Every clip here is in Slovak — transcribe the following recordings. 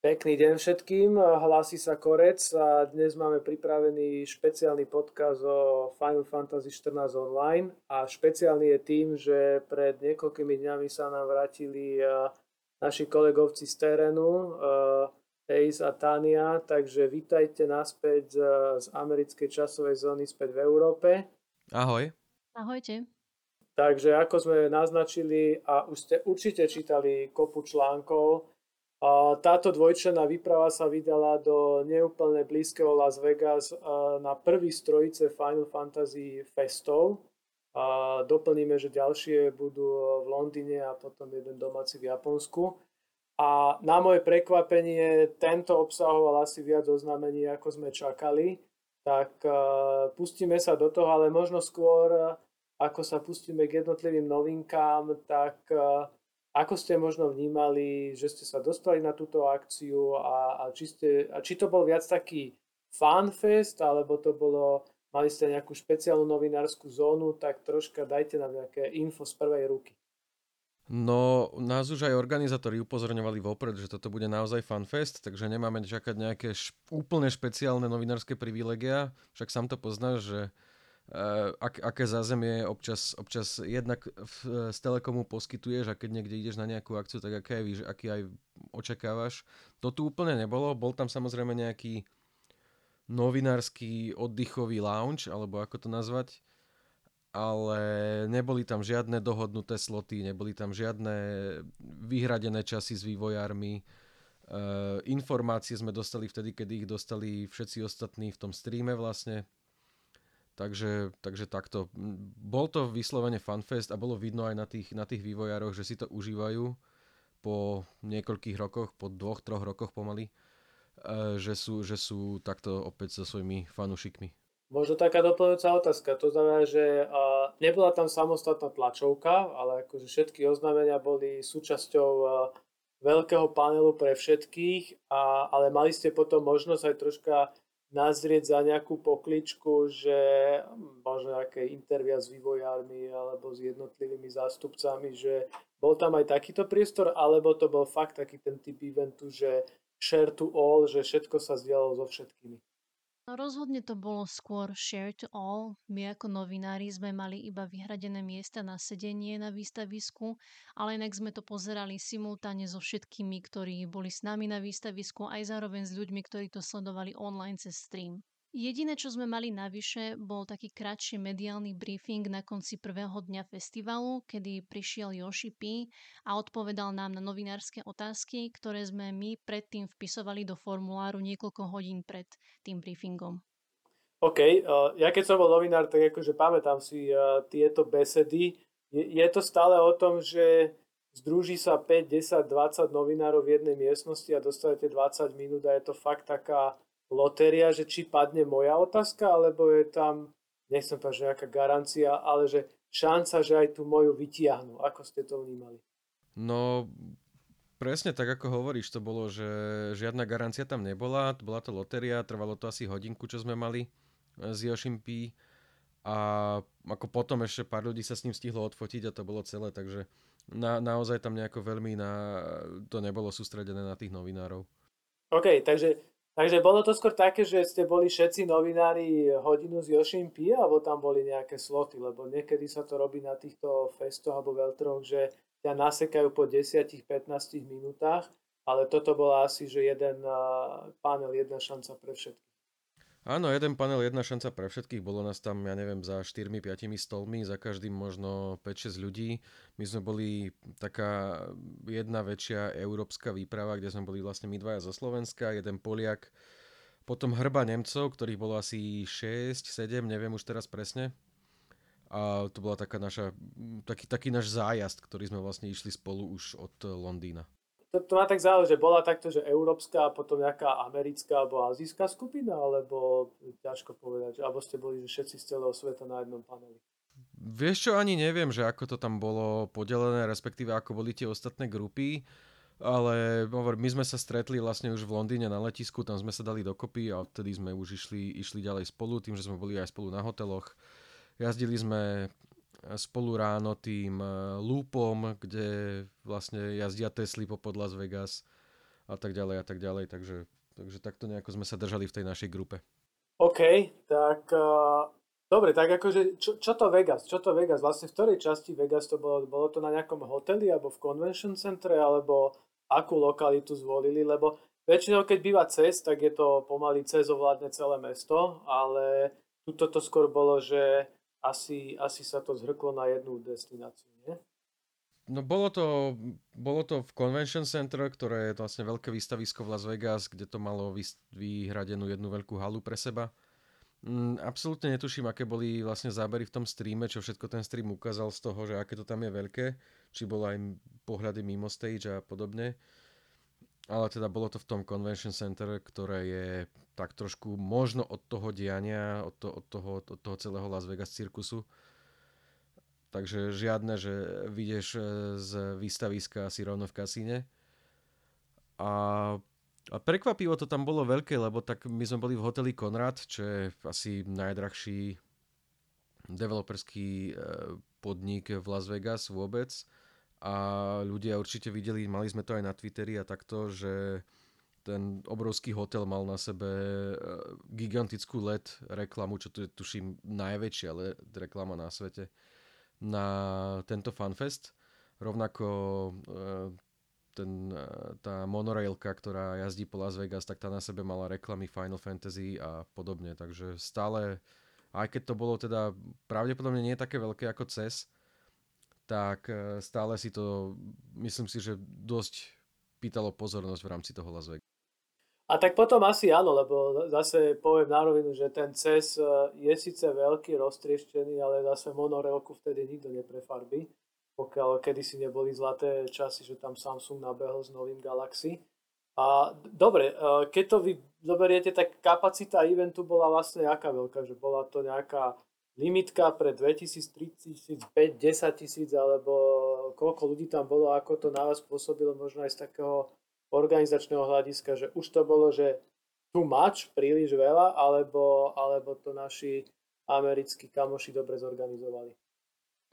Pekný deň všetkým, hlási sa Korec a dnes máme pripravený špeciálny podkaz o Final Fantasy 14 online a špeciálny je tým, že pred niekoľkými dňami sa nám vrátili naši kolegovci z terénu, Ace a Tania, takže vítajte naspäť z americkej časovej zóny späť v Európe. Ahoj. Ahojte. Takže ako sme naznačili a už ste určite čítali kopu článkov, táto dvojčlená výprava sa vydala do neúplne blízkeho Las Vegas na prvý strojice Final Fantasy festov. A doplníme, že ďalšie budú v Londýne a potom jeden domáci v Japonsku. A na moje prekvapenie tento obsahoval asi viac oznámení, ako sme čakali. Tak pustíme sa do toho, ale možno skôr, ako sa pustíme k jednotlivým novinkám, tak ako ste možno vnímali, že ste sa dostali na túto akciu a, a, či, ste, a či to bol viac taký fanfest, alebo to bolo, mali ste nejakú špeciálnu novinárskú zónu, tak troška dajte nám nejaké info z prvej ruky. No, nás už aj organizátori upozorňovali vopred, že toto bude naozaj fanfest, takže nemáme čakať nejaké š- úplne špeciálne novinárske privilegia. Však sám to poznáš, že ak, aké zázemie občas, občas jednak v, z Telekomu poskytuješ a keď niekde ideš na nejakú akciu, tak aké aj, aký aj očakávaš. To tu úplne nebolo. Bol tam samozrejme nejaký novinársky oddychový lounge, alebo ako to nazvať, ale neboli tam žiadne dohodnuté sloty, neboli tam žiadne vyhradené časy s vývojármi. Uh, informácie sme dostali vtedy, kedy ich dostali všetci ostatní v tom streame vlastne Takže, takže takto. Bol to vyslovene fanfest a bolo vidno aj na tých, na tých vývojároch, že si to užívajú po niekoľkých rokoch, po dvoch, troch rokoch pomaly, e, že sú, že sú takto opäť so svojimi fanúšikmi. Možno taká doplňujúca otázka. To znamená, že nebola tam samostatná tlačovka, ale akože všetky oznámenia boli súčasťou veľkého panelu pre všetkých, a, ale mali ste potom možnosť aj troška nazrieť za nejakú pokličku, že možno nejaké intervia s vývojármi alebo s jednotlivými zástupcami, že bol tam aj takýto priestor, alebo to bol fakt taký ten typ eventu, že share to all, že všetko sa zdieľalo so všetkými. No rozhodne to bolo skôr share to all. My ako novinári sme mali iba vyhradené miesta na sedenie na výstavisku, ale inak sme to pozerali simultáne so všetkými, ktorí boli s nami na výstavisku, aj zároveň s ľuďmi, ktorí to sledovali online cez stream. Jediné, čo sme mali navyše, bol taký kratší mediálny briefing na konci prvého dňa festivalu, kedy prišiel Yoshi P a odpovedal nám na novinárske otázky, ktoré sme my predtým vpisovali do formuláru niekoľko hodín pred tým briefingom. OK, uh, ja keď som bol novinár, tak akože pamätám si uh, tieto besedy. Je, je to stále o tom, že združí sa 5, 10, 20 novinárov v jednej miestnosti a dostanete 20 minút a je to fakt taká lotéria, že či padne moja otázka, alebo je tam, nechcem povedať, že nejaká garancia, ale že šanca, že aj tú moju vytiahnu. Ako ste to vnímali? No, presne tak, ako hovoríš, to bolo, že žiadna garancia tam nebola, bola to lotéria, trvalo to asi hodinku, čo sme mali z eh, Yoshim P. A ako potom ešte pár ľudí sa s ním stihlo odfotiť a to bolo celé, takže na, naozaj tam nejako veľmi na, to nebolo sústredené na tých novinárov. OK, takže Takže bolo to skôr také, že ste boli všetci novinári hodinu s Yoshim P, alebo tam boli nejaké sloty, lebo niekedy sa to robí na týchto festoch alebo veľtroch, že ťa nasekajú po 10-15 minútach, ale toto bola asi, že jeden panel, jedna šanca pre všetkých. Áno, jeden panel, jedna šanca pre všetkých. Bolo nás tam, ja neviem, za 4-5 stolmi, za každým možno 5-6 ľudí. My sme boli taká jedna väčšia európska výprava, kde sme boli vlastne my dvaja zo Slovenska, jeden Poliak, potom hrba Nemcov, ktorých bolo asi 6, 7, neviem už teraz presne. A to bola taká naša, taký, taký náš zájazd, ktorý sme vlastne išli spolu už od Londýna to, to ma tak zaujímavé, že bola takto, že európska a potom nejaká americká alebo azijská skupina, alebo ťažko povedať, že, alebo ste boli že všetci z celého sveta na jednom paneli. Vieš čo, ani neviem, že ako to tam bolo podelené, respektíve ako boli tie ostatné grupy, ale hovor, my sme sa stretli vlastne už v Londýne na letisku, tam sme sa dali dokopy a vtedy sme už išli, išli ďalej spolu, tým, že sme boli aj spolu na hoteloch. Jazdili sme spolu ráno tým e, Loopom, kde vlastne jazdia Tesly po pod Las Vegas. a tak ďalej a tak ďalej, takže, takže takto nejako sme sa držali v tej našej grupe. OK, tak uh, dobre, tak akože čo, čo to Vegas? Čo to Vegas? Vlastne v ktorej časti Vegas to bolo? Bolo to na nejakom hoteli alebo v convention centre alebo akú lokalitu zvolili? Lebo väčšinou keď býva cez, tak je to pomaly cez ovládne celé mesto, ale tuto to skôr bolo, že asi, asi sa to zhrklo na jednu destináciu, nie? No bolo to, bolo to v Convention Center, ktoré je vlastne veľké výstavisko v Las Vegas, kde to malo vyhradenú jednu veľkú halu pre seba. Mm, absolútne netuším, aké boli vlastne zábery v tom streame, čo všetko ten stream ukázal z toho, že aké to tam je veľké, či bolo aj pohľady mimo stage a podobne. Ale teda bolo to v tom Convention Center, ktoré je tak trošku možno od toho diania, od, to, od, toho, od toho celého Las Vegas cirkusu Takže žiadne, že vidieš e, z výstaviska asi rovno v kasíne. A, a prekvapivo to tam bolo veľké, lebo tak my sme boli v hoteli Konrad, čo je asi najdrahší developerský e, podnik v Las Vegas vôbec. A ľudia určite videli, mali sme to aj na Twitteri a takto, že ten obrovský hotel mal na sebe e, gigantickú LED reklamu, čo tu je tuším najväčšia LED reklama na svete na tento fanfest. Rovnako e, ten, e, tá monorailka, ktorá jazdí po Las Vegas, tak tá na sebe mala reklamy Final Fantasy a podobne. Takže stále, aj keď to bolo teda pravdepodobne nie také veľké ako CES, tak e, stále si to, myslím si, že dosť pýtalo pozornosť v rámci toho Las Vegas. A tak potom asi áno, lebo zase poviem na rovinu, že ten CES e, je síce veľký, roztrieštený, ale zase monorelku vtedy nikto neprefarbí, pokiaľ kedysi neboli zlaté časy, že tam Samsung nabehol s novým Galaxy. A dobre, e, keď to vy zoberiete, tak kapacita eventu bola vlastne aká veľká, že bola to nejaká limitka pre 2000, 3000, 5, 10 tisíc, alebo koľko ľudí tam bolo, ako to na vás pôsobilo, možno aj z takého organizačného hľadiska, že už to bolo, že tu mač príliš veľa, alebo, alebo to naši americkí kamoši dobre zorganizovali.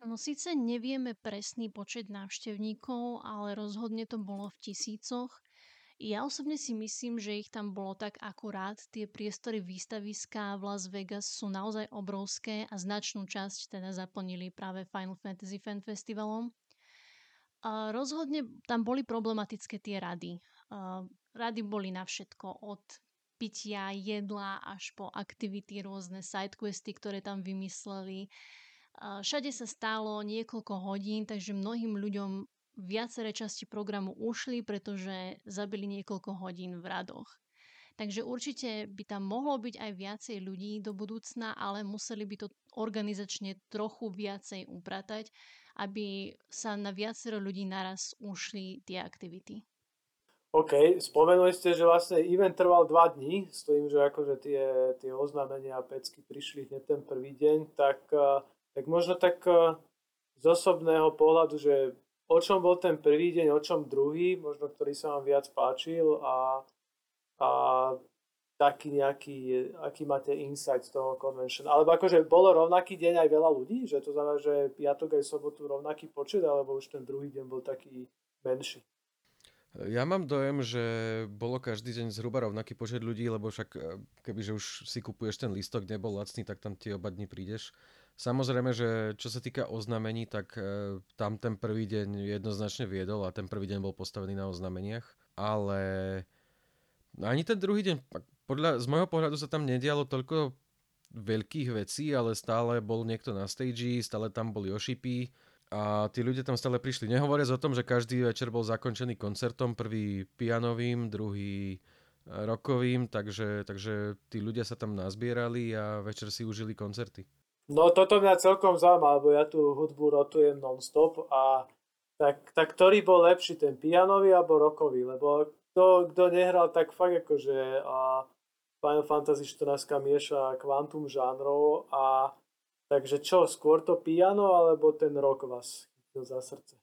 No síce nevieme presný počet návštevníkov, ale rozhodne to bolo v tisícoch. Ja osobne si myslím, že ich tam bolo tak akurát. Tie priestory výstaviska v Las Vegas sú naozaj obrovské a značnú časť teda zaplnili práve Final Fantasy Fan Festivalom. A rozhodne tam boli problematické tie rady. A rady boli na všetko, od pitia, jedla až po aktivity, rôzne sidequesty, ktoré tam vymysleli. Všade sa stálo niekoľko hodín, takže mnohým ľuďom viaceré časti programu ušli, pretože zabili niekoľko hodín v radoch. Takže určite by tam mohlo byť aj viacej ľudí do budúcna, ale museli by to organizačne trochu viacej upratať, aby sa na viacero ľudí naraz ušli tie aktivity. OK, spomenuli ste, že vlastne event trval dva dní, s tým, že akože tie, tie oznámenia a pecky prišli hneď ten prvý deň, tak, eh, tak možno tak eh, z osobného pohľadu, že o čom bol ten prvý deň, o čom druhý, možno ktorý sa vám viac páčil a, a taký nejaký, aký máte insight z toho convention. Alebo akože bolo rovnaký deň aj veľa ľudí, že to znamená, že piatok aj sobotu rovnaký počet, alebo už ten druhý deň bol taký menší. Ja mám dojem, že bolo každý deň zhruba rovnaký počet ľudí, lebo však e, kebyže už si kupuješ ten listok, nebol lacný, tak tam tie oba dní prídeš. Samozrejme, že čo sa týka oznámení, tak e, tam ten prvý deň jednoznačne viedol a ten prvý deň bol postavený na oznámeniach, ale ani ten druhý deň podľa, z môjho pohľadu sa tam nedialo toľko veľkých vecí, ale stále bol niekto na stage, stále tam boli ošipy a tí ľudia tam stále prišli. Nehovoriac o tom, že každý večer bol zakončený koncertom, prvý pianovým, druhý e, rokovým, takže, takže tí ľudia sa tam nazbierali a večer si užili koncerty. No toto mňa celkom zaujíma, lebo ja tú hudbu rotujem non-stop a tak, tak ktorý bol lepší, ten pianový alebo rokový? Lebo kto, kto nehral, tak fakt akože a Final Fantasy 14 mieša kvantum žánrov a takže čo, skôr to piano alebo ten rock vás chytil za srdce?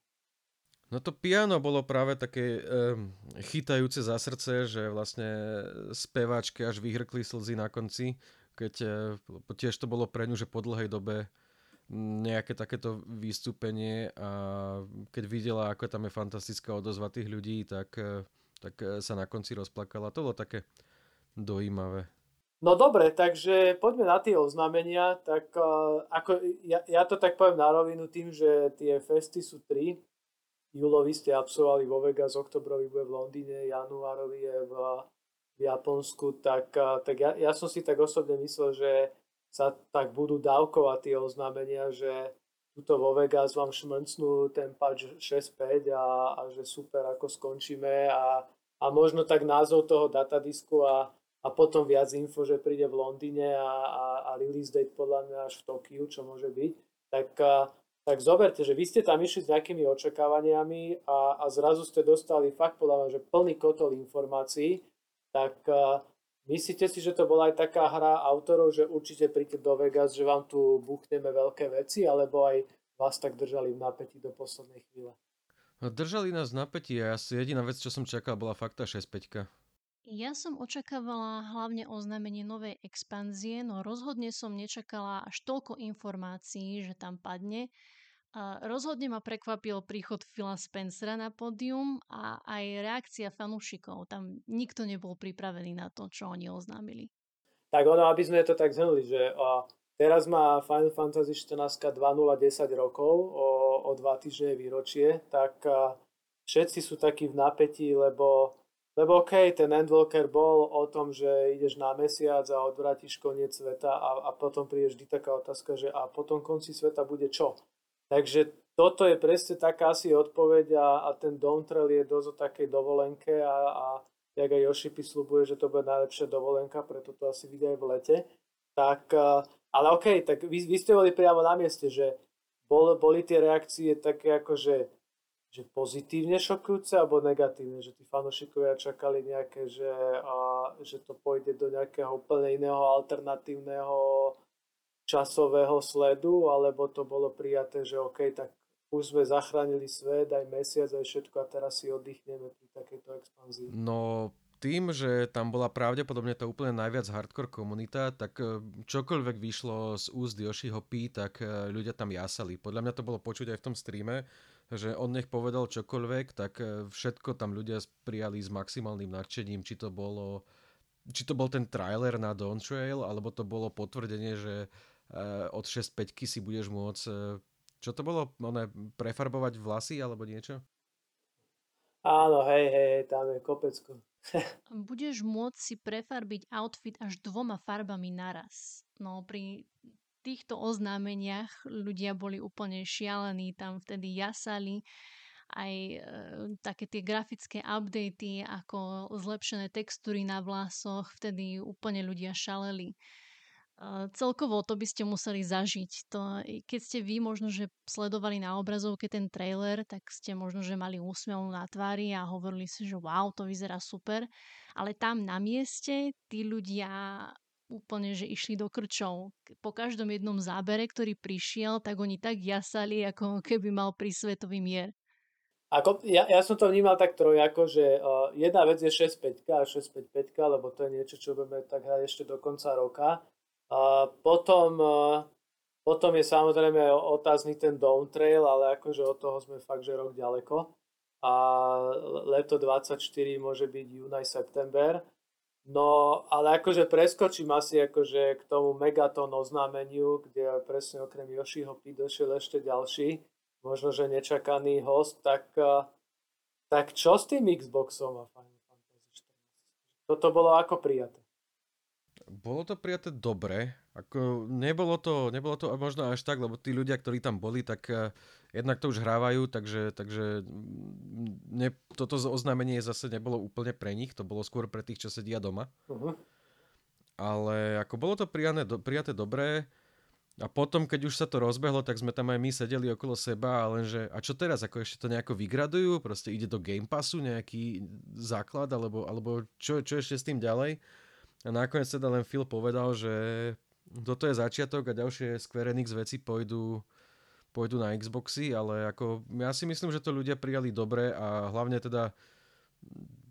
No to piano bolo práve také um, chytajúce za srdce, že vlastne speváčky až vyhrkli slzy na konci, keď uh, tiež to bolo pre ňu, že po dlhej dobe nejaké takéto vystúpenie a keď videla, ako tam je fantastická odozva tých ľudí, tak uh, tak e, sa na konci rozplakala. To bolo také dojímavé. No dobre, takže poďme na tie oznámenia. Tak ako, ja, ja to tak poviem na rovinu tým, že tie festy sú tri. Júlovi ste absolvovali vo Vegas, oktobrovi bude v Londýne, januárovi je v, v Japonsku, tak, tak ja, ja som si tak osobne myslel, že sa tak budú dávkovať tie oznámenia, že tuto vo Vegas vám šmrncnú ten patch 6.5 a, a že super, ako skončíme a, a možno tak názov toho datadisku a a potom viac info, že príde v Londýne a, a, a release date podľa mňa až v Tokiu, čo môže byť, tak, tak zoberte, že vy ste tam išli s nejakými očakávaniami a, a zrazu ste dostali fakt podľa mňa, že plný kotol informácií, tak a, myslíte si, že to bola aj taká hra autorov, že určite príďte do Vegas, že vám tu buchneme veľké veci, alebo aj vás tak držali v napätí do poslednej chvíle? No, držali nás v napätí a asi jediná vec, čo som čakal, bola fakta 6.5. Ja som očakávala hlavne oznámenie novej expanzie, no rozhodne som nečakala až toľko informácií, že tam padne. Rozhodne ma prekvapil príchod Phila Spencera na pódium a aj reakcia fanúšikov. Tam nikto nebol pripravený na to, čo oni oznámili. Tak ono, aby sme to tak zhrnuli, že teraz má Final Fantasy 14 2.0 10 rokov, o, o dva týždne výročie, tak všetci sú takí v napätí, lebo lebo OK, ten Endwalker bol o tom, že ideš na mesiac a odvrátiš koniec sveta a, a potom príde vždy taká otázka, že a potom konci sveta bude čo? Takže toto je presne taká asi odpoveď a, a ten Downtrail je dosť o takej dovolenke a, a jak aj Yoshipi slubuje, že to bude najlepšia dovolenka, preto to asi vidie aj v lete. Tak, ale OK, tak vy, vy ste boli priamo na mieste, že bol, boli tie reakcie také ako, že že pozitívne šokujúce alebo negatívne, že tí fanúšikovia čakali nejaké, že, a, že to pôjde do nejakého úplne iného alternatívneho časového sledu, alebo to bolo prijaté, že OK, tak už sme zachránili svet, aj mesiac, aj všetko a teraz si oddychneme pri takejto expanzii. No, tým, že tam bola pravdepodobne to úplne najviac hardcore komunita, tak e, čokoľvek vyšlo z úst Yoshiho P, tak e, ľudia tam jasali. Podľa mňa to bolo počuť aj v tom streame, že on nech povedal čokoľvek, tak e, všetko tam ľudia prijali s maximálnym nadšením, či to bolo či to bol ten trailer na Dawn Trail, alebo to bolo potvrdenie, že od 6.5 si budeš môcť e, čo to bolo? One, prefarbovať vlasy alebo niečo? Áno, hej, hej, tam je kopecko. Budeš môcť si prefarbiť outfit až dvoma farbami naraz. No pri týchto oznámeniach ľudia boli úplne šialení, tam vtedy jasali aj e, také tie grafické updaty, ako zlepšené textúry na vlasoch, vtedy úplne ľudia šaleli. Celkovo to by ste museli zažiť. To, keď ste vy možno, že sledovali na obrazovke ten trailer, tak ste možno, že mali úsmev na tvári a hovorili si, že wow, to vyzerá super. Ale tam na mieste tí ľudia úplne, že išli do krčov. Po každom jednom zábere, ktorý prišiel, tak oni tak jasali, ako keby mal pri svetový mier. Ako, ja, ja som to vnímal tak trojako, že uh, jedna vec je 6.5 a 6.5.5, lebo to je niečo, čo budeme tak hrať ešte do konca roka. Potom, uh, potom je samozrejme otázny ten downtrail, ale akože od toho sme fakt, že rok ďaleko. A leto 24 môže byť jún aj september. No, ale akože preskočím asi akože k tomu Megaton oznámeniu, kde presne okrem Yoshiho P došiel ešte ďalší, možno, že nečakaný host, tak, eh, tak čo s tým Xboxom a Final Fantasy 14? Toto bolo ako prijaté? Bolo to prijaté dobre, ako nebolo to, nebolo to možno až tak, lebo tí ľudia, ktorí tam boli, tak uh, jednak to už hrávajú, takže, takže mm, ne, toto oznámenie zase nebolo úplne pre nich, to bolo skôr pre tých, čo sedia doma. Uh-huh. Ale ako bolo to prijaté, do, prijaté dobré a potom, keď už sa to rozbehlo, tak sme tam aj my sedeli okolo seba a lenže, a čo teraz, ako ešte to nejako vygradujú, proste ide do Game Passu nejaký základ, alebo, alebo čo, čo ešte s tým ďalej. A nakoniec teda len Phil povedal, že toto je začiatok a ďalšie Square Enix veci pôjdu, pôjdu na Xboxy, ale ako ja si myslím, že to ľudia prijali dobre a hlavne teda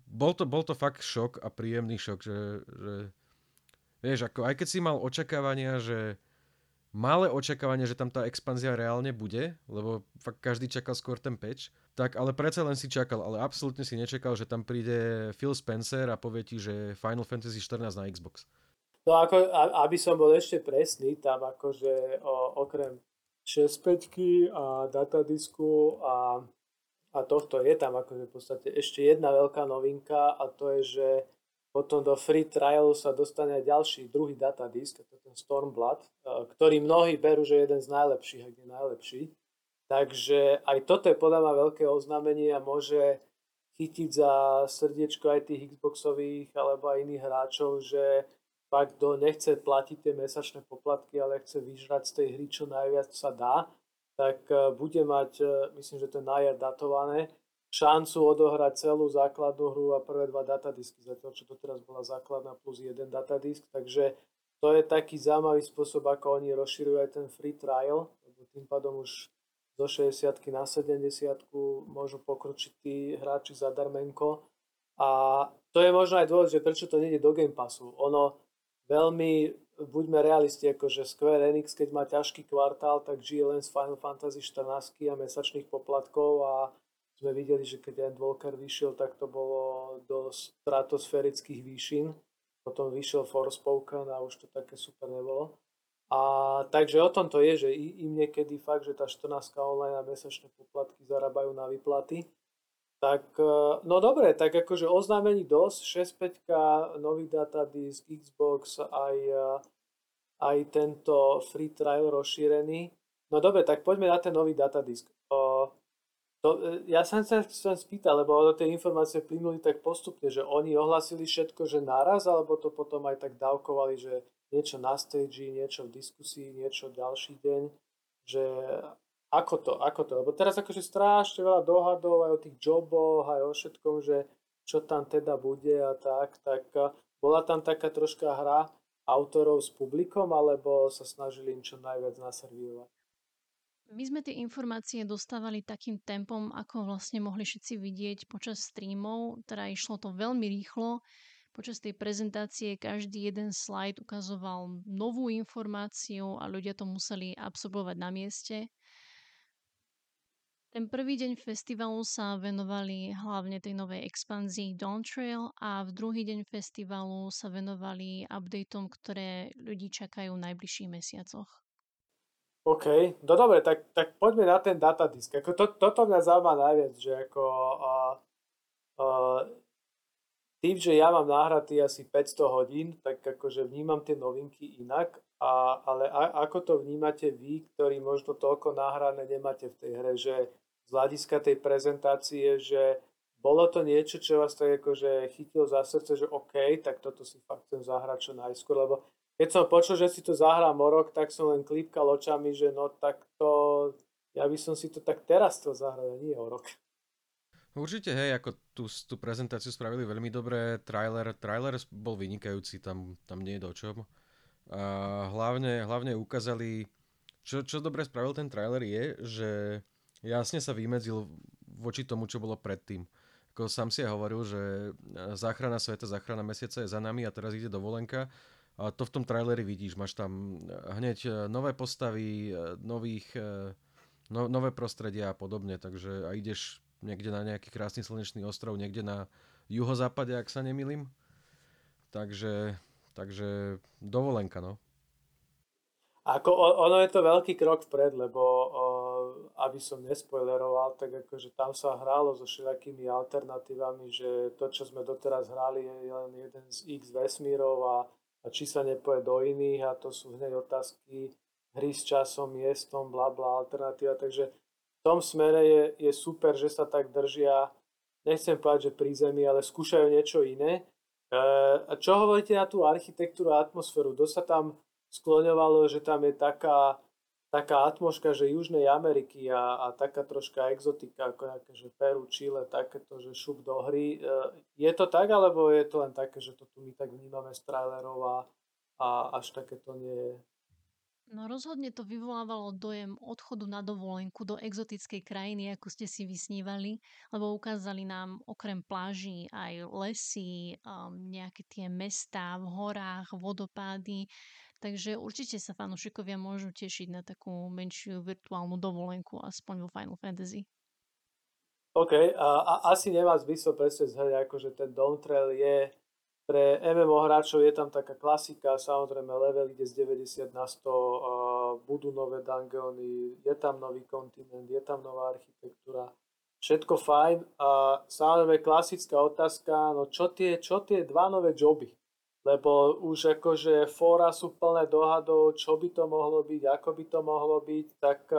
bol to, bol to fakt šok a príjemný šok, že, že vieš, ako aj keď si mal očakávania, že malé očakávanie, že tam tá expanzia reálne bude, lebo fakt každý čakal skôr ten patch, tak ale predsa len si čakal, ale absolútne si nečakal, že tam príde Phil Spencer a povie ti, že Final Fantasy 14 na Xbox. No ako, aby som bol ešte presný, tam akože o, okrem 6.5 a datadisku a, a tohto je tam akože v podstate ešte jedna veľká novinka a to je, že potom do free trialu sa dostane aj ďalší, druhý datadisk, to ten Stormblood, e, ktorý mnohí berú, že je jeden z najlepších, ak nie najlepší. Takže aj toto je podľa mňa veľké oznámenie a môže chytiť za srdiečko aj tých Xboxových alebo aj iných hráčov, že fakt kto nechce platiť tie mesačné poplatky, ale chce vyžrať z tej hry čo najviac sa dá, tak e, bude mať, e, myslím, že to je najjar datované, šancu odohrať celú základnú hru a prvé dva datadisky, zatiaľ čo to teraz bola základná plus jeden datadisk, takže to je taký zaujímavý spôsob, ako oni rozširujú aj ten free trial, lebo tým pádom už zo 60 na 70 môžu pokročiť tí hráči zadarmenko. A to je možno aj dôvod, že prečo to nejde do Game Passu. Ono, veľmi, buďme realisti, akože Square Enix, keď má ťažký kvartál, tak žije len z Final Fantasy 14 a mesačných poplatkov a sme videli, že keď Endwalker vyšiel, tak to bolo do stratosférických výšin. Potom vyšiel Forspoken a už to také super nebolo. A takže o tom to je, že im niekedy fakt, že tá 14 online a mesačné poplatky zarábajú na výplaty. Tak, e, no dobre, tak akože oznámení dosť, 6.5, nový datadisk, Xbox, aj, e, aj tento free trial rozšírený. No dobre, tak poďme na ten nový datadisk. To, e, ja som sa chcem spýtať, lebo tie informácie plynuli tak postupne, že oni ohlasili všetko, že naraz, alebo to potom aj tak dávkovali, že niečo na stage, niečo v diskusii, niečo ďalší deň, že ako to, ako to, lebo teraz akože strašne veľa dohadov aj o tých joboch, aj o všetkom, že čo tam teda bude a tak, tak bola tam taká troška hra autorov s publikom, alebo sa snažili im čo najviac naservírovať? My sme tie informácie dostávali takým tempom, ako vlastne mohli všetci vidieť počas streamov, teda išlo to veľmi rýchlo. Počas tej prezentácie každý jeden slajd ukazoval novú informáciu a ľudia to museli absorbovať na mieste. Ten prvý deň festivalu sa venovali hlavne tej novej expanzii Dawn Trail a v druhý deň festivalu sa venovali updateom, ktoré ľudí čakajú v najbližších mesiacoch. OK, no dobre, tak, tak poďme na ten datadisk. Ako to, toto mňa zaujíma najviac, že ako uh, uh, tým, že ja mám náhratý asi 500 hodín, tak akože vnímam tie novinky inak, a, ale a, ako to vnímate vy, ktorí možno toľko náhrané nemáte v tej hre, že z hľadiska tej prezentácie, že bolo to niečo, čo vás tak akože chytilo za srdce, že OK, tak toto si fakt chcem zahrať čo najskôr, lebo keď som počul, že si to zahrám o rok, tak som len klípkal očami, že no tak to, ja by som si to tak teraz zahrať, a nie o rok. Určite, hej, ako tú, tú prezentáciu spravili veľmi dobre, trailer, trailer bol vynikajúci, tam, tam nie je do čom. A hlavne, hlavne ukázali, čo, čo dobre spravil ten trailer je, že jasne sa vymedzil voči tomu, čo bolo predtým. Ako sám si aj hovoril, že e, záchrana sveta, záchrana mesiaca je za nami a teraz ide dovolenka. To v tom traileri vidíš, máš tam e, hneď e, nové postavy, nových, no, nové prostredia a podobne, takže a ideš niekde na nejaký krásny slnečný ostrov, niekde na juhozápade, ak sa nemýlim. Takže, takže dovolenka, no. Ako, ono je to veľký krok vpred, lebo aby som nespoileroval, tak akože tam sa hrálo so všelijakými alternatívami, že to, čo sme doteraz hrali, je len jeden z x vesmírov a, a či sa nepoje do iných a to sú hneď otázky hry s časom, miestom, bla bla, alternatíva, takže v tom smere je, je super, že sa tak držia, nechcem povedať, že pri zemi, ale skúšajú niečo iné. E, a čo hovoríte na tú architektúru a atmosféru? Dosť sa tam skloňovalo, že tam je taká taká atmoška, že Južnej Ameriky a, a taká troška exotika, ako nejaké, že Peru, Chile, takéto, že šup do hry. E, je to tak, alebo je to len také, že to tu my tak vnímame z trailerov a, a až také to nie je? No rozhodne to vyvolávalo dojem odchodu na dovolenku do exotickej krajiny, ako ste si vysnívali, lebo ukázali nám okrem pláží aj lesy, um, nejaké tie mestá v horách, vodopády. Takže určite sa fanúšikovia môžu tešiť na takú menšiu virtuálnu dovolenku, aspoň vo Final Fantasy. OK, a, a asi nemá zmysel presne zhrať, akože ten Dawn Trail je pre MMO hráčov je tam taká klasika, samozrejme level ide z 90 na 100, budú nové dungeony, je tam nový kontinent, je tam nová architektúra, všetko fajn. A samozrejme klasická otázka, no čo tie, čo tie dva nové joby? Lebo už akože fóra sú plné dohadov, čo by to mohlo byť, ako by to mohlo byť, tak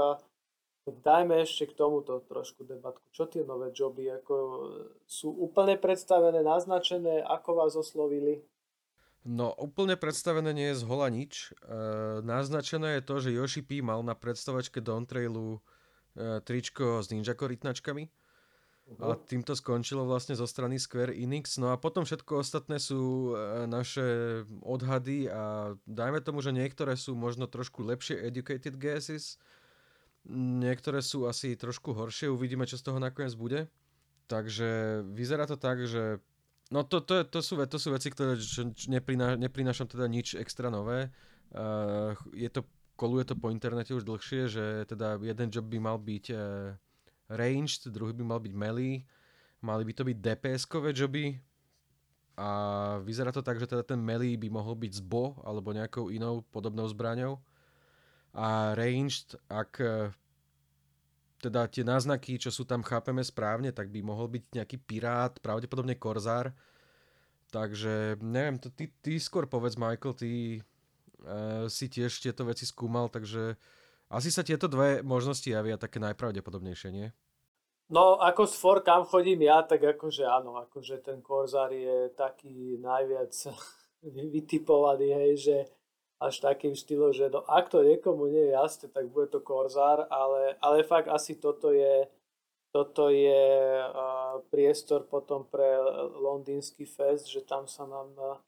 Dajme ešte k tomuto trošku debatku. Čo tie nové joby ako, sú úplne predstavené, naznačené, ako vás oslovili? No, úplne predstavené nie je z hola nič. E, naznačené je to, že Yoshi P mal na predstavačke Dawn Trailu e, tričko s ninja korytnačkami. A týmto skončilo vlastne zo strany Square Enix. No a potom všetko ostatné sú e, naše odhady a dajme tomu, že niektoré sú možno trošku lepšie educated guesses, Niektoré sú asi trošku horšie, uvidíme, čo z toho nakoniec bude. Takže vyzerá to tak, že no to, to, to, sú, to sú veci, ktoré nepriná, neprinášam teda nič extra nové. Uh, je to, koluje to po internete už dlhšie, že teda jeden job by mal byť uh, ranged, druhý by mal byť melee, mali by to byť DPS-kové joby a vyzerá to tak, že teda ten melee by mohol byť z bo alebo nejakou inou podobnou zbraňou a ranged, ak e, teda tie náznaky, čo sú tam, chápeme správne, tak by mohol byť nejaký pirát, pravdepodobne korzár. Takže neviem, to ty, ty skôr povedz, Michael, ty uh, si tiež tieto veci skúmal, takže asi sa tieto dve možnosti javia také najpravdepodobnejšie, nie? No, ako z for, kam chodím ja, tak akože áno, akože ten korzár je taký najviac vytipovaný, hej, že až takým štýlom, že no, ak to niekomu nie je jasné, tak bude to Korzár, ale, ale fakt asi toto je, toto je uh, priestor potom pre londýnsky fest, že tam sa nám uh,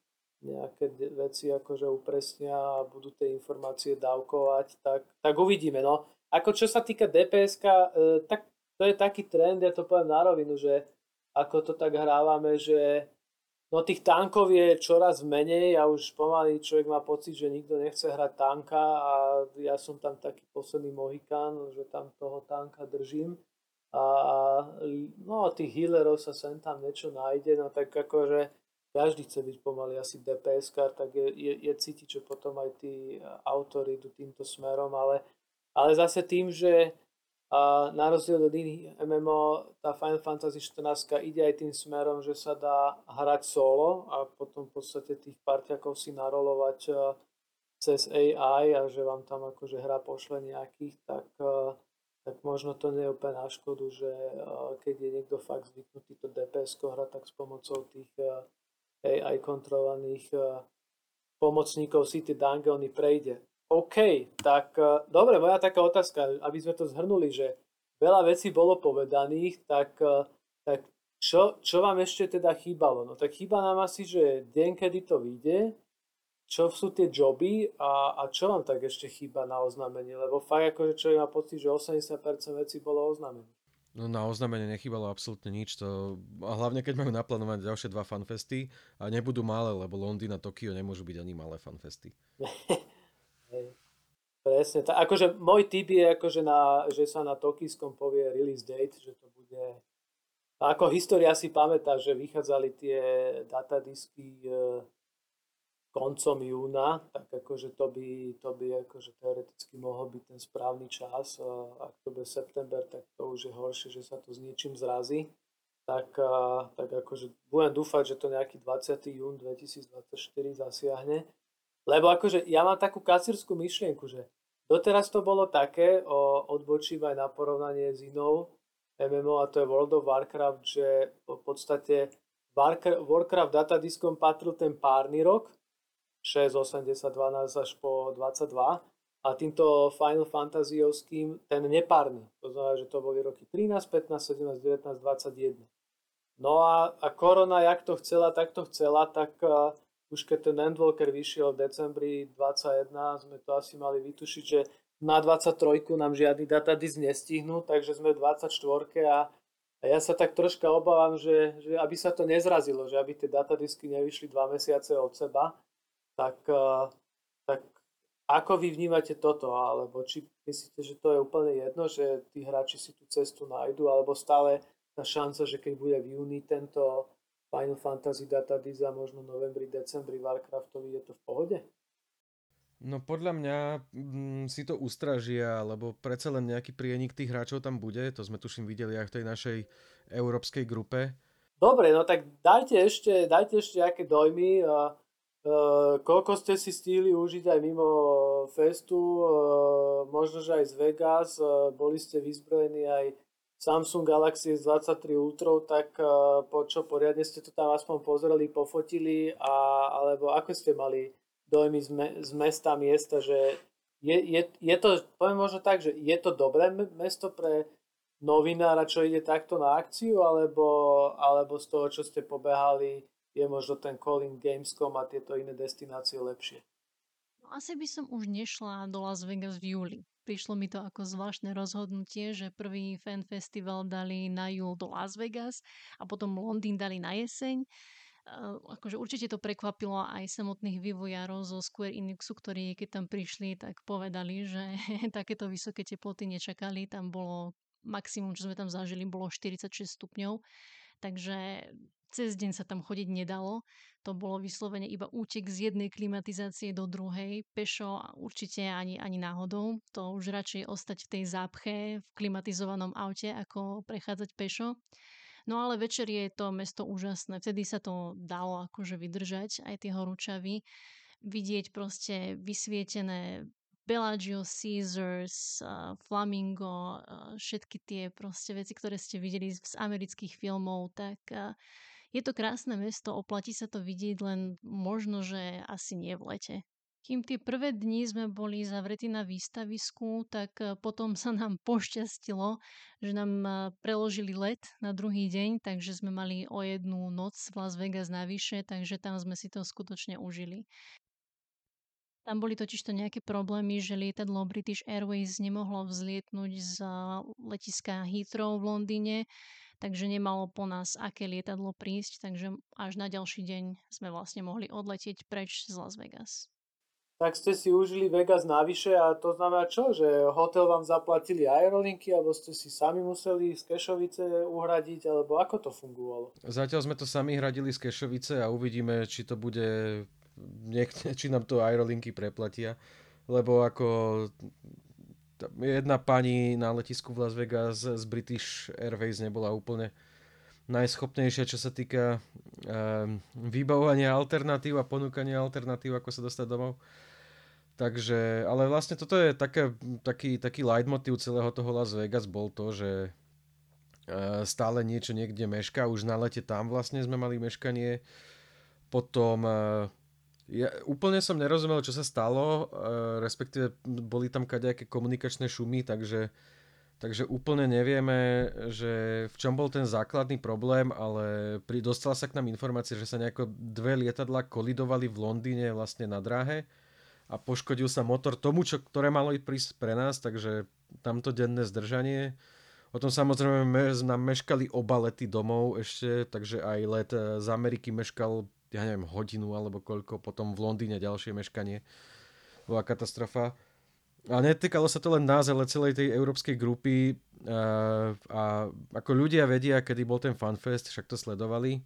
nejaké veci akože upresnia a budú tie informácie dávkovať, tak, tak uvidíme. No. Ako čo sa týka DPS, uh, tak to je taký trend, ja to poviem na rovinu, že ako to tak hrávame, že No tých tankov je čoraz menej a už pomaly človek má pocit, že nikto nechce hrať tanka a ja som tam taký posledný mohikán, že tam toho tanka držím. A no tých healerov sa sem tam niečo nájde, no tak akože každý chce byť pomaly asi DPS tak je, je, je cítiť, že potom aj tí autory idú týmto smerom, ale, ale zase tým, že a na rozdiel od iných MMO, tá Final Fantasy 14 ide aj tým smerom, že sa dá hrať solo a potom v podstate tých partiakov si narolovať eh, cez AI a že vám tam akože hra pošle nejakých, tak, eh, tak možno to nie je úplne na škodu, že eh, keď je niekto fakt zvyknutý to DPS hrať, tak s pomocou tých AI kontrolovaných pomocníkov si tie dungeony prejde. OK, tak e, dobre, moja taká otázka, aby sme to zhrnuli, že veľa vecí bolo povedaných, tak, e, tak čo, čo vám ešte teda chýbalo? No tak chýba nám asi, že deň, kedy to vyjde, čo sú tie joby a, a čo vám tak ešte chýba na oznámenie? Lebo fakt akože človek má pocit, že 80% vecí bolo oznámené. No na oznámenie nechýbalo absolútne nič. To, a hlavne keď majú naplánovať ďalšie dva fanfesty a nebudú malé, lebo Londýn a Tokio nemôžu byť ani malé fanfesty. Presne, tak akože môj tip je, akože na, že sa na tokijskom povie release date, že to bude... A ako história si pamätá, že vychádzali tie datadisky e, koncom júna, tak akože to by, to by akože teoreticky mohol byť ten správny čas. Ak to bude september, tak to už je horšie, že sa to s niečím zrazí. Tak, tak akože budem dúfať, že to nejaký 20. jún 2024 zasiahne. Lebo akože ja mám takú kasírskú myšlienku, že doteraz to bolo také, o, odbočím aj na porovnanie s inou MMO a to je World of Warcraft, že v podstate Warcraft datadiskom patril ten párny rok, 6, 80, 12 až po 22 a týmto Final Fantasyovským ten nepárny. To znamená, že to boli roky 13, 15, 17, 19, 21. No a, a korona, jak to chcela, tak to chcela, tak už keď ten Endwalker vyšiel v decembri 2021, sme to asi mali vytušiť, že na 23 nám žiadny datadisk nestihnú, takže sme v 24 a, a ja sa tak troška obávam, že, že aby sa to nezrazilo, že aby tie datadisky nevyšli dva mesiace od seba, tak, uh, tak ako vy vnímate toto? Alebo či myslíte, že to je úplne jedno, že tí hráči si tú cestu nájdu, alebo stále tá šanca, že keď bude v júni tento Final Fantasy Data a možno novembri, decembri Warcraftovi, je to v pohode? No podľa mňa mm, si to ustražia, lebo predsa len nejaký prienik tých hráčov tam bude, to sme tuším videli aj v tej našej európskej grupe. Dobre, no tak dajte ešte, dajte ešte aké dojmy. Uh, uh, koľko ste si stihli užiť aj mimo festu, uh, možno, že aj z Vegas, uh, boli ste vyzbrojení aj Samsung Galaxy S23 Ultra, tak po čo poriadne ste to tam aspoň pozreli, pofotili, a, alebo ako ste mali dojmy z, me, z mesta, miesta, že je, je, je to, poviem možno tak, že je to dobré mesto pre novinára, čo ide takto na akciu, alebo, alebo z toho, čo ste pobehali, je možno ten Calling Gamescom a tieto iné destinácie lepšie? No, asi by som už nešla do Las Vegas v júli. Prišlo mi to ako zvláštne rozhodnutie, že prvý fan festival dali na júl do Las Vegas a potom Londýn dali na jeseň. Uh, akože určite to prekvapilo aj samotných vývojárov zo Square Enixu, ktorí keď tam prišli, tak povedali, že takéto vysoké teploty nečakali. Tam bolo maximum, čo sme tam zažili, bolo 46 stupňov. Takže cez deň sa tam chodiť nedalo. To bolo vyslovene iba útek z jednej klimatizácie do druhej, pešo určite ani, ani náhodou. To už radšej ostať v tej zápche v klimatizovanom aute, ako prechádzať pešo. No ale večer je to mesto úžasné. Vtedy sa to dalo akože vydržať, aj tie horúčavy. Vidieť proste vysvietené Bellagio, Caesars, uh, Flamingo, uh, všetky tie proste veci, ktoré ste videli z amerických filmov, tak uh, je to krásne mesto, oplatí sa to vidieť, len možno, že asi nie v lete. Kým tie prvé dni sme boli zavretí na výstavisku, tak e, potom sa nám pošťastilo, že nám e, preložili let na druhý deň, takže sme mali o jednu noc v Las Vegas navyše, takže tam sme si to skutočne užili. Tam boli totiž to nejaké problémy, že lietadlo British Airways nemohlo vzlietnúť z letiska Heathrow v Londýne, takže nemalo po nás aké lietadlo prísť, takže až na ďalší deň sme vlastne mohli odletieť preč z Las Vegas. Tak ste si užili Vegas navyše a to znamená čo? Že hotel vám zaplatili aerolinky alebo ste si sami museli z Kešovice uhradiť alebo ako to fungovalo? Zatiaľ sme to sami hradili z Kešovice a uvidíme, či to bude niekde, či nám to aerolinky preplatia. Lebo ako jedna pani na letisku v Las Vegas z British Airways nebola úplne najschopnejšia, čo sa týka um, vybavovania alternatív a ponúkania alternatív, ako sa dostať domov. Takže, ale vlastne toto je také, taký, taký leitmotiv celého toho Las Vegas bol to, že uh, stále niečo niekde meška. Už na lete tam vlastne sme mali meškanie. Potom uh, ja úplne som nerozumel, čo sa stalo, uh, respektíve boli tam kadejaké komunikačné šumy, takže, takže úplne nevieme, že v čom bol ten základný problém, ale pri, dostala sa k nám informácia, že sa nejako dve lietadla kolidovali v Londýne vlastne na dráhe a poškodil sa motor tomu, čo, ktoré malo ísť prísť pre nás, takže tamto denné zdržanie. O tom samozrejme nám meškali oba lety domov ešte, takže aj let eh, z Ameriky meškal ja neviem, hodinu alebo koľko, potom v Londýne ďalšie meškanie. Bola katastrofa. A netýkalo sa to len nás, ale celej tej európskej grupy a, a ako ľudia vedia, kedy bol ten fanfest, však to sledovali.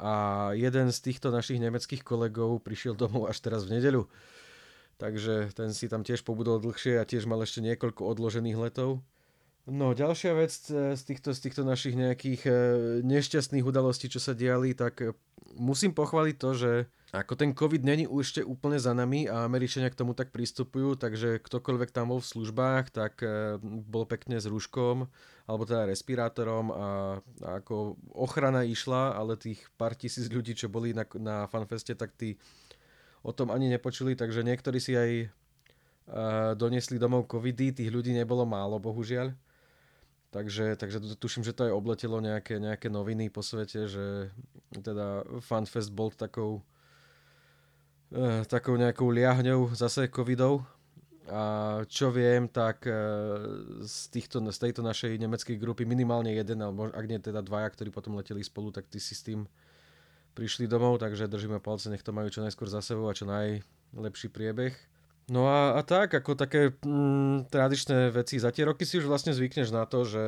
A jeden z týchto našich nemeckých kolegov prišiel domov až teraz v nedeľu. Takže ten si tam tiež pobudol dlhšie a tiež mal ešte niekoľko odložených letov. No ďalšia vec e, z týchto, z týchto našich nejakých e, nešťastných udalostí, čo sa diali, tak e, musím pochváliť to, že ako ten COVID není ešte úplne za nami a Američania k tomu tak pristupujú, takže ktokoľvek tam bol v službách, tak bol pekne s rúškom alebo teda respirátorom a, a ako ochrana išla, ale tých pár tisíc ľudí, čo boli na, na fanfeste, tak tí o tom ani nepočuli, takže niektorí si aj doniesli domov covidy, tých ľudí nebolo málo, bohužiaľ. Takže, takže tuším, že to aj obletelo nejaké, nejaké noviny po svete, že teda FanFest bol takou e, takou nejakou liahňou zase covidov. A čo viem, tak e, z, týchto, z tejto našej nemeckej grupy minimálne jeden, alebo ak nie teda dvaja, ktorí potom leteli spolu, tak ty si s tým prišli domov, takže držíme palce, nech to majú čo najskôr za sebou a čo najlepší priebeh. No a, a tak, ako také mm, tradičné veci, za tie roky si už vlastne zvykneš na to, že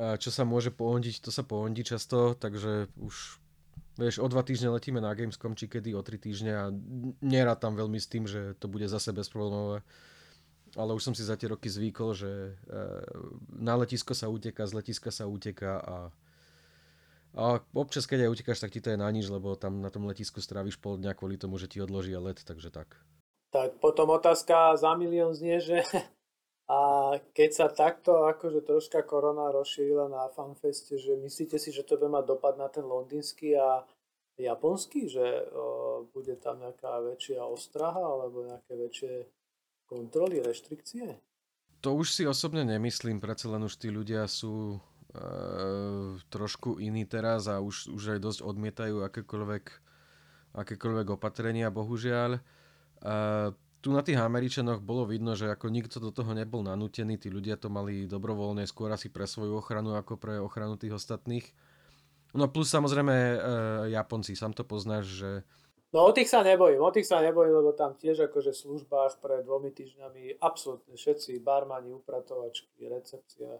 čo sa môže pohondiť, to sa pohondí často, takže už vieš, o dva týždne letíme na Gamescom, či kedy o tri týždne a nerad tam veľmi s tým, že to bude zase bezproblémové. Ale už som si za tie roky zvykol, že e, na letisko sa uteká, z letiska sa uteká a, a občas, keď aj utekáš, tak ti to je na nič, lebo tam na tom letisku stráviš pol dňa kvôli tomu, že ti odložia let, takže tak. Tak potom otázka za milión znie, že a keď sa takto akože troška korona rozšírila na fanfeste, že myslíte si, že to bude mať dopad na ten londýnsky a japonský, že o, bude tam nejaká väčšia ostraha alebo nejaké väčšie kontroly, reštrikcie? To už si osobne nemyslím, predsa len už tí ľudia sú e, trošku iní teraz a už, už aj dosť odmietajú akékoľvek, akékoľvek opatrenia, bohužiaľ. Tu na tých Američanoch bolo vidno, že ako nikto do toho nebol nanútený, tí ľudia to mali dobrovoľne skôr asi pre svoju ochranu ako pre ochranu tých ostatných. No plus samozrejme e, Japonci, sám to poznáš, že... No o tých sa nebojím, o tých sa nebojím, lebo tam tiež akože v službách pred dvomi týždňami absolútne všetci barmani, upratovačky, recepcia,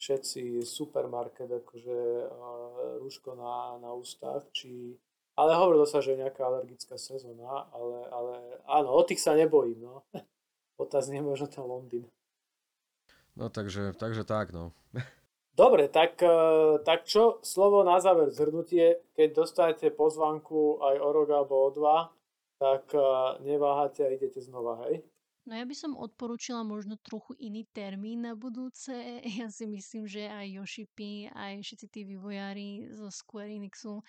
všetci supermarket, akože e, rúško na, na ústach, či ale hovorilo sa, že je nejaká alergická sezóna, ale, ale áno, o tých sa nebojím, no. Otázne je možno ten Londýn. No takže, takže tak, no. Dobre, tak, e, tak čo slovo na záver zhrnutie, keď dostanete pozvanku aj o rok alebo o dva, tak e, neváhate a idete znova, hej? No ja by som odporúčila možno trochu iný termín na budúce. Ja si myslím, že aj Yoshi aj všetci tí vývojári zo Square Enixu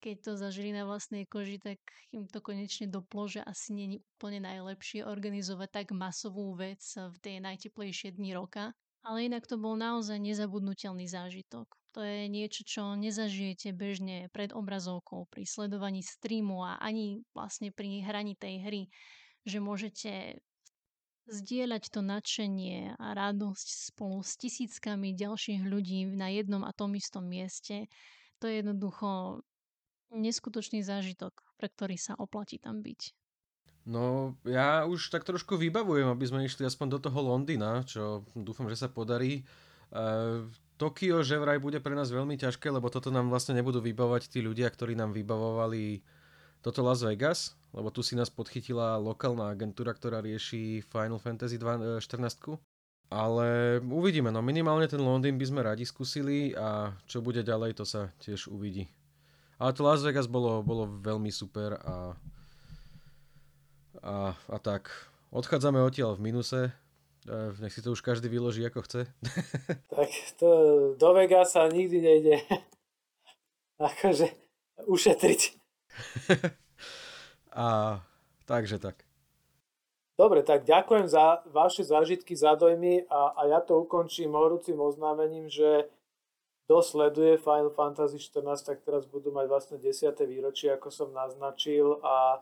keď to zažili na vlastnej koži, tak im to konečne doplo, že asi není úplne najlepšie organizovať tak masovú vec v tej najteplejšie dni roka. Ale inak to bol naozaj nezabudnutelný zážitok. To je niečo, čo nezažijete bežne pred obrazovkou, pri sledovaní streamu a ani vlastne pri hraní tej hry, že môžete zdieľať to nadšenie a radosť spolu s tisíckami ďalších ľudí na jednom a tom istom mieste. To je jednoducho neskutočný zážitok, pre ktorý sa oplatí tam byť. No, ja už tak trošku vybavujem, aby sme išli aspoň do toho Londýna, čo dúfam, že sa podarí. Uh, Tokio že vraj bude pre nás veľmi ťažké, lebo toto nám vlastne nebudú vybavovať tí ľudia, ktorí nám vybavovali toto Las Vegas, lebo tu si nás podchytila lokálna agentúra, ktorá rieši Final Fantasy 14. Ale uvidíme, no minimálne ten Londýn by sme radi skúsili a čo bude ďalej, to sa tiež uvidí. Ale to Las Vegas bolo, bolo veľmi super a, a, a tak. Odchádzame odtiaľ v minuse. E, nech si to už každý vyloží ako chce. tak to do Vegasa nikdy nejde akože ušetriť. a takže tak. Dobre, tak ďakujem za vaše zážitky, za dojmy a, a ja to ukončím horúcim oznámením, že kto sleduje Final Fantasy 14, tak teraz budú mať vlastne 10. výročie, ako som naznačil a,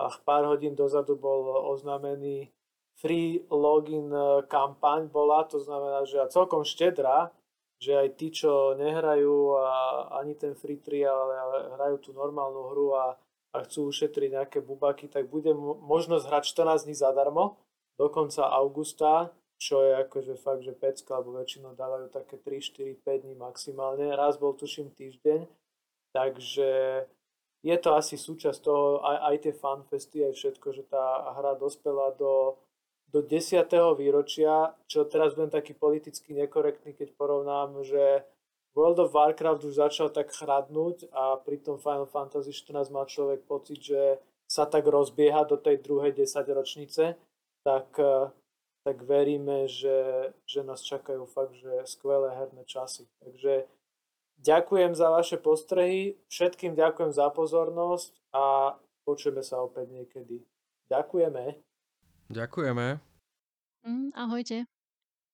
a pár hodín dozadu bol oznámený free login e, kampaň bola, to znamená, že celkom štedrá, že aj tí, čo nehrajú a ani ten free trial, ale hrajú tú normálnu hru a, a chcú ušetriť nejaké bubaky, tak bude možnosť hrať 14 dní zadarmo do konca augusta čo je akože fakt, že pecka, alebo väčšinou dávajú také 3, 4, 5 dní maximálne. Raz bol tuším týždeň, takže je to asi súčasť toho, aj, aj tie fanfesty, aj všetko, že tá hra dospela do, do 10. výročia, čo teraz budem taký politicky nekorektný, keď porovnám, že World of Warcraft už začal tak chradnúť a pri tom Final Fantasy 14 má človek pocit, že sa tak rozbieha do tej druhej 10 ročnice, tak tak veríme, že, že nás čakajú fakt, že skvelé herné časy. Takže ďakujem za vaše postrehy, všetkým ďakujem za pozornosť a počujeme sa opäť niekedy. Ďakujeme. Ďakujeme. Mm, ahojte.